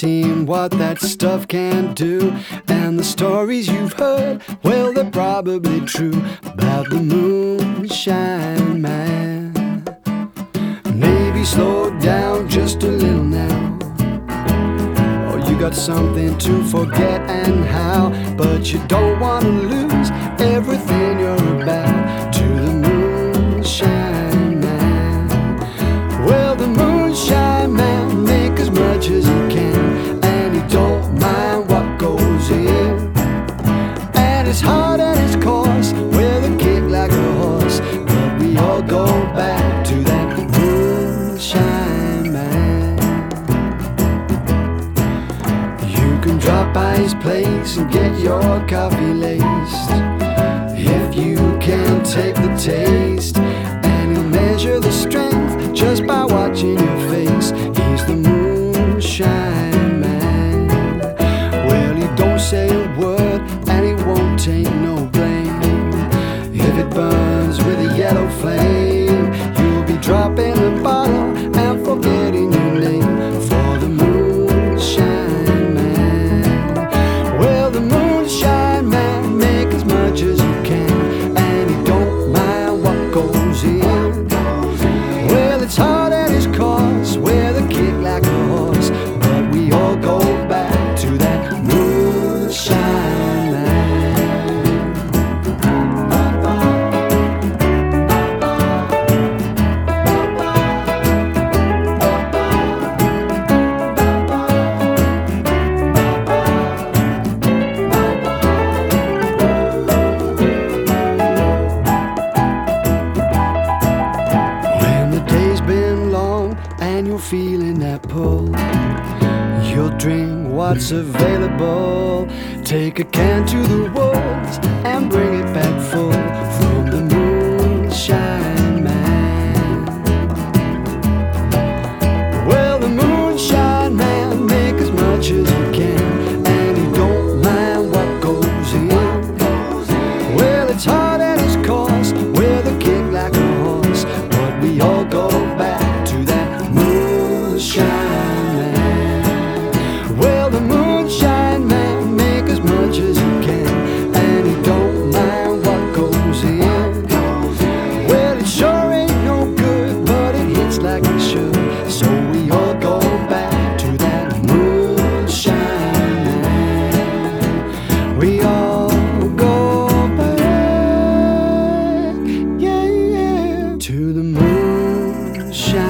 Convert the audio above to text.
seen what that stuff can do. And the stories you've heard, well, they're probably true about the moonshine man. Maybe slow down just a little now. Or you got something to forget and how, but you don't want to his place and get your coffee laced. If you can take the taste, and measure the strength just by you'll drink what's available. Take a can to the woods and bring it back sunshine.